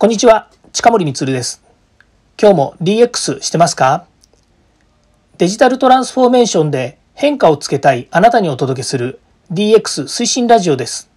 こんにちは、近森光です。今日も DX してますか？デジタルトランスフォーメーションで変化をつけたいあなたにお届けする DX 推進ラジオです。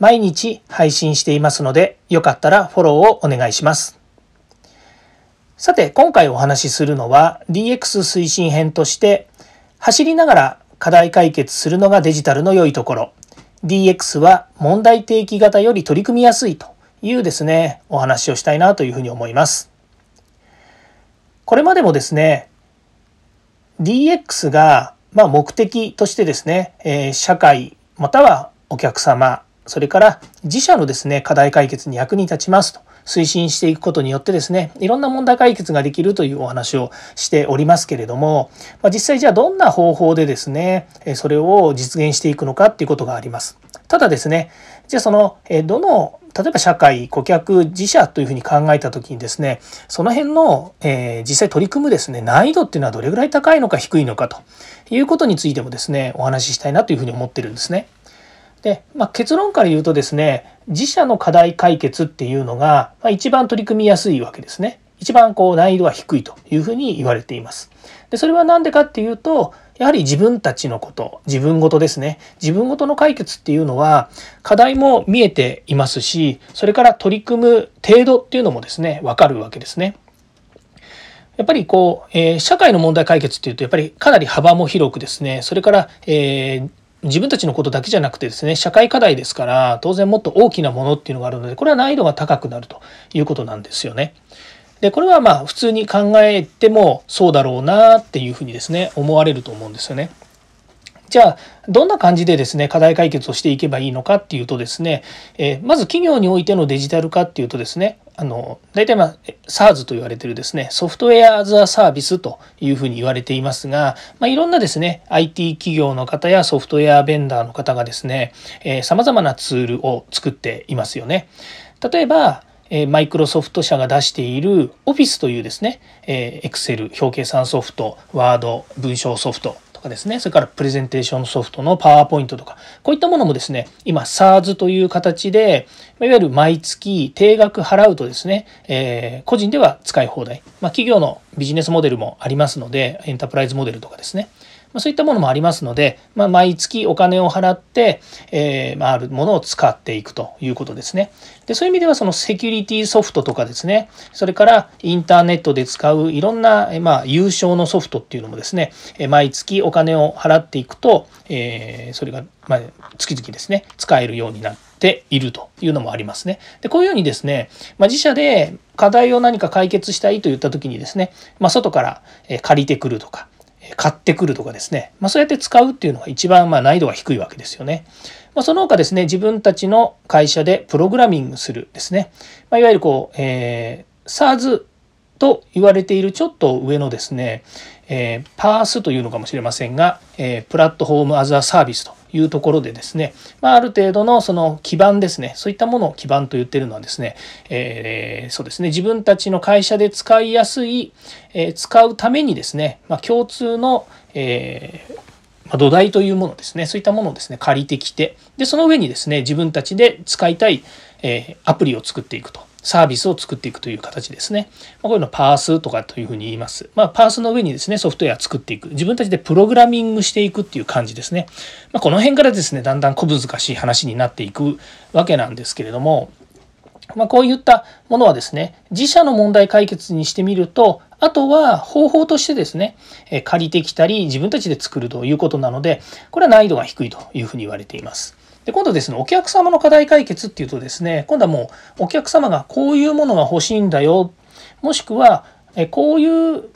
毎日配信していますので、よかったらフォローをお願いします。さて、今回お話しするのは DX 推進編として、走りながら課題解決するのがデジタルの良いところ、DX は問題提起型より取り組みやすいというですね、お話をしたいなというふうに思います。これまでもですね、DX がま目的としてですね、え社会またはお客様、それから自社のですね、課題解決に役に立ちますと推進していくことによってですね、いろんな問題解決ができるというお話をしておりますけれども、ま実際じゃあどんな方法でですね、それを実現していくのかっていうことがあります。ただですね、じゃあその、えどの例えば社会顧客自社というふうに考えた時にですねその辺の、えー、実際取り組むですね難易度っていうのはどれぐらい高いのか低いのかということについてもですねお話ししたいなというふうに思ってるんですね。で、まあ、結論から言うとですね自社の課題解決っていうのが、まあ、一番取り組みやすいわけですね。一番こう難易度は低いというふうに言われています。でそれは何でかっていうとやはり自分たちのこと、自分ごとですね。自分ごとの解決っていうのは、課題も見えていますし、それから取り組む程度っていうのもですね、わかるわけですね。やっぱりこう、えー、社会の問題解決っていうと、やっぱりかなり幅も広くですね、それから、えー、自分たちのことだけじゃなくてですね、社会課題ですから、当然もっと大きなものっていうのがあるので、これは難易度が高くなるということなんですよね。でこれはまあ普通に考えてもそうだろうなっていうふうにですね思われると思うんですよね。じゃあどんな感じでですね課題解決をしていけばいいのかっていうとですね、えー、まず企業においてのデジタル化っていうとですねあの大体まあ SARS と言われてるですねソフトウェア・アズ・ア・サービスというふうに言われていますが、まあ、いろんなですね IT 企業の方やソフトウェアベンダーの方がですねさまざまなツールを作っていますよね。例えばマイクロソフト社が出している Office というですね、え Excel 表計算ソフト、Word 文章ソフトとかですね、それからプレゼンテーションソフトの PowerPoint とか、こういったものもですね、今 SARS という形で、いわゆる毎月定額払うとですね、え、個人では使い放題。まあ、企業のビジネスモデルもありますので、エンタープライズモデルとかですね。ま、そういったものもありますので、まあ、毎月お金を払って、えー、まあ、あるものを使っていくということですね。でそういう意味ではそのセキュリティソフトとかですね、それからインターネットで使ういろんな、まあ、優勝のソフトっていうのもですね、毎月お金を払っていくと、えー、それが、まあ、月々ですね、使えるようになって、いるというのもありますね。でこういうようにですね、まあ、自社で課題を何か解決したいといった時にですね、まあ、外から借りてくるとか、買ってくるとかですね、まあ、そうやって使うっていうのが一番まあ難易度が低いわけですよね。まあ、その他ですね自分たちの会社でプログラミングするですね、まあ、いわゆるこう、えー、SARS と言われているちょっと上のですね、えー、パースというのかもしれませんが、えー、プラットフォームアザーサービスというところでですね、まあ、ある程度のその基盤ですねそういったものを基盤と言ってるのはですね、えー、そうですね自分たちの会社で使いやすい、えー、使うためにですね、まあ、共通の、えー土台というものですねそういったものをですね借りてきてでその上にですね自分たちで使いたい、えアプリを作っていくと。サービスを作っていくという形ですね。まこういうのパースとかというふうに言います。まあ、パースの上にですね、ソフトウェア作っていく。自分たちでプログラミングしていくっていう感じですね。まあ、この辺からですね、だんだん小難しい話になっていくわけなんですけれども、まあ、こういったものはですね、自社の問題解決にしてみると、あとは方法としてですね、借りてきたり自分たちで作るということなので、これは難易度が低いというふうに言われています。で今度ですねお客様の課題解決っていうとですね今度はもうお客様がこういうものが欲しいんだよ。もしくはえこういう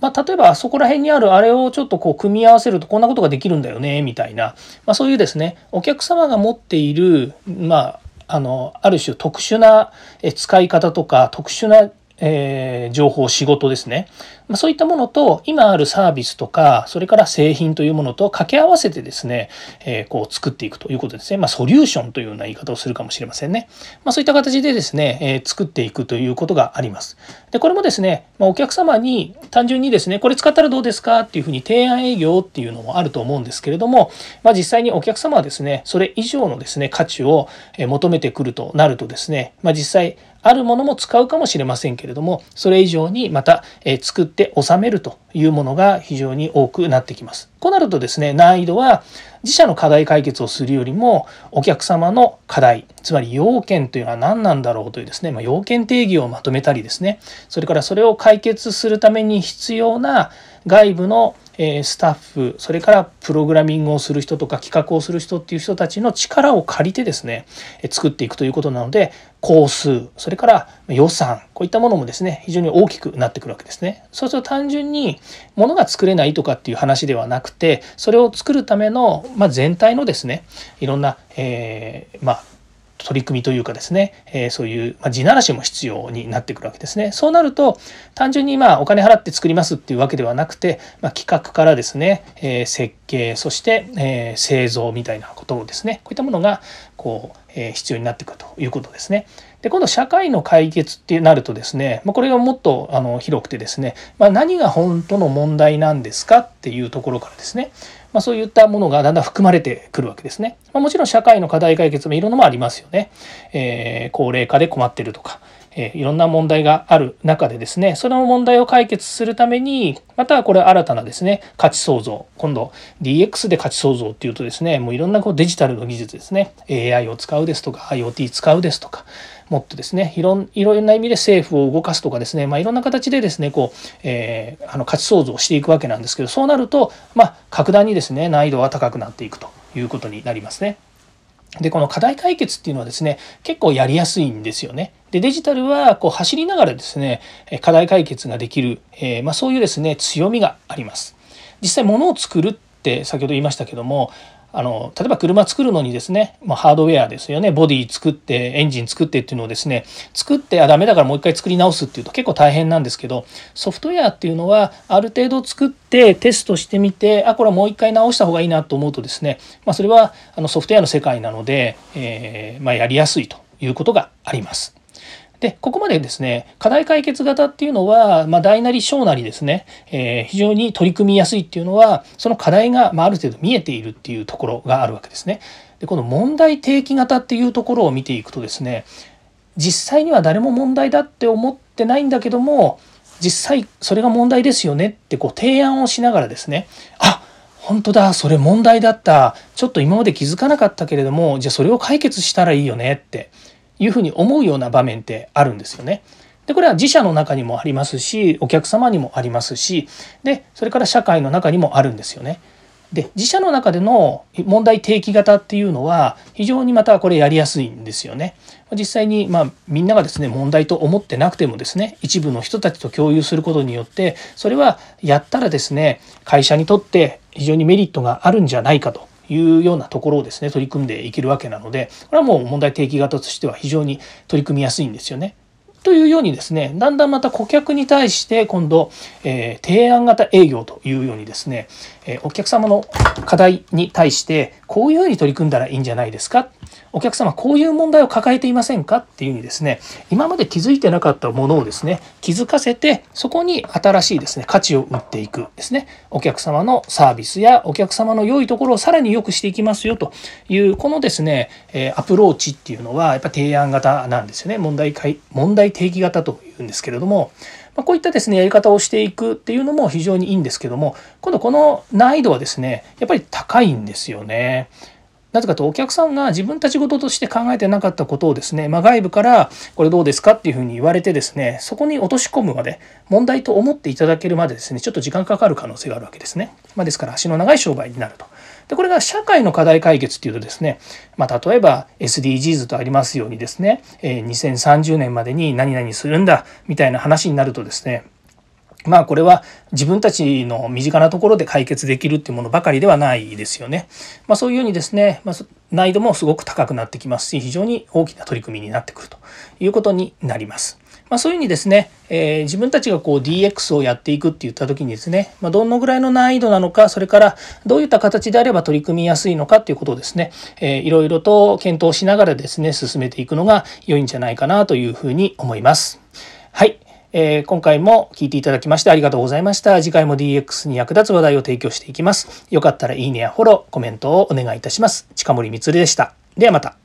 まあ、例えばあそこら辺にあるあれをちょっとこう組み合わせるとこんなことができるんだよねみたいな、まあ、そういうですねお客様が持っている、まあ、あのある種特殊な使い方とか特殊なえー、情報仕事ですね、まあ、そういったものと今あるサービスとかそれから製品というものと掛け合わせてですね、えー、こう作っていくということですね、まあ、ソリューションというような言い方をするかもしれませんね、まあ、そういった形でですね、えー、作っていくということがあります。でこれもですね、ま、お客様に単純にですねこれ使ったらどうですかっていうふうに提案営業っていうのもあると思うんですけれども、まあ、実際にお客様はですねそれ以上のですね価値を求めてくるとなるとですね、まあ、実際あるものも使うかもしれませんけれどもそれ以上にまた作って収めるというものが非常に多くなってきます。こうなるとですね難易度は自社の課題解決をするよりもお客様の課題つまり要件というのは何なんだろうというですね、まあ、要件定義をまとめたりですねそれからそれを解決するために必要な外部のスタッフそれからプログラミングをする人とか企画をする人っていう人たちの力を借りてですね作っていくということなので工数それから予算こういったものもですね非常に大きくなってくるわけですね。そうすると単純に物が作れないとかっていう話ではなくてそれを作るための、まあ、全体のですねいろんな、えー、まあ取り組みというかですね、え、そういう、ま、地ならしも必要になってくるわけですね。そうなると単純にまあお金払って作りますっていうわけではなくて、ま、企画からですね、え、設計そして、え、製造みたいなことをですねこういったものがこう、え必要になってくるということですね。で今度社会の解決ってなるとですね、ま、これがもっとあの広くてですね、ま、何が本当の問題なんですかっていうところからですねまあ、そういったものがだんだん含まれてくるわけですね。まあ、もちろん社会の課題解決もいろんなもありますよね。えー、高齢化で困ってるとか、えー、いろんな問題がある中でですねその問題を解決するためにまたこれ新たなですね価値創造今度 DX で価値創造っていうとですねもういろんなこうデジタルの技術ですね AI を使うですとか IoT 使うですとかもっとですねいろんいろんな意味で政府を動かすとかですね、まあ、いろんな形でですねこう、えー、あの価値創造していくわけなんですけどそうなると、まあ、格段にですね難易度は高くなっていくということになりますね。でこの課題解決っていうのはですね結構やりやすいんですよね。でデジタルはこう走りながらですね課題解決ができる、えー、まあ、そういうですね強みがあります。実際物を作るって先ほど言いましたけどもあの例えば車作るのにですね、まあ、ハードウェアですよねボディ作ってエンジン作ってっていうのをですね作ってあダメだからもう一回作り直すっていうと結構大変なんですけどソフトウェアっていうのはある程度作ってテストしてみてあこれはもう一回直した方がいいなと思うとですね、まあ、それはあのソフトウェアの世界なので、えー、まあ、やりやすいということがあります。で、ここまでですね、課題解決型っていうのは、まあ、大なり小なりですね、えー、非常に取り組みやすいっていうのは、その課題が、まあ、ある程度見えているっていうところがあるわけですね。で、この問題提起型っていうところを見ていくとですね、実際には誰も問題だって思ってないんだけども、実際それが問題ですよねってこう提案をしながらですね、あ本当だ、それ問題だった。ちょっと今まで気づかなかったけれども、じゃあそれを解決したらいいよねっていうふうに思うような場面ってあるんですよね。でこれは自社の中にもありますしお客様にもありますしでそれから社会の中にもあるんですよね。で自社の中での問題提起型っていうのは非常にまたこれやりやすいんですよね。実際にまあみんながですね問題と思ってなくてもですね一部の人たちと共有することによってそれはやったらですね会社にとって非常にメリットがあるんじゃないかというようなところをですね取り組んでいけるわけなのでこれはもう問題提起型としては非常に取り組みやすいんですよね。というようにですねだんだんまた顧客に対して今度、えー、提案型営業というようにですね、えー、お客様の課題に対してこういうふうに取り組んだらいいんじゃないですかお客様こういう問題を抱えていませんかっていうふうにですね今まで気づいてなかったものをですね気づかせてそこに新しいですね価値を売っていくですねお客様のサービスやお客様の良いところをさらに良くしていきますよというこのですねアプローチっていうのはやっぱ提案型なんですよね問題問題提起型というんですけれどもまこういったですねやり方をしていくっていうのも非常にいいんですけども今度この難易度はですねやっぱり高いんですよね。なぜかとお客さんが自分たち事として考えてなかったことをですね、まあ、外部からこれどうですかっていうふうに言われてですねそこに落とし込むまで問題と思っていただけるまでですねちょっと時間かかる可能性があるわけですね。まあ、ですから足の長い商売になると。でこれが社会の課題解決っていうとですね、まあ、例えば SDGs とありますようにですね、え2030年までに何々するんだみたいな話になるとですねまあこれは自分たちの身近なところで解決できるっていうものばかりではないですよね。まあ、そういうようにですね、まあ、難易度もすごく高くなってきますし非常に大きな取り組みになってくるということになります。まあ、そういうふうにですね、えー、自分たちがこう DX をやっていくって言った時にですね、まあ、どのぐらいの難易度なのかそれからどういった形であれば取り組みやすいのかっていうことをですね、えー、いろいろと検討しながらですね進めていくのが良いんじゃないかなというふうに思います。はい。えー、今回も聞いていただきましてありがとうございました。次回も DX に役立つ話題を提供していきます。よかったらいいねやフォロー、コメントをお願いいたします。近森光でした。ではまた。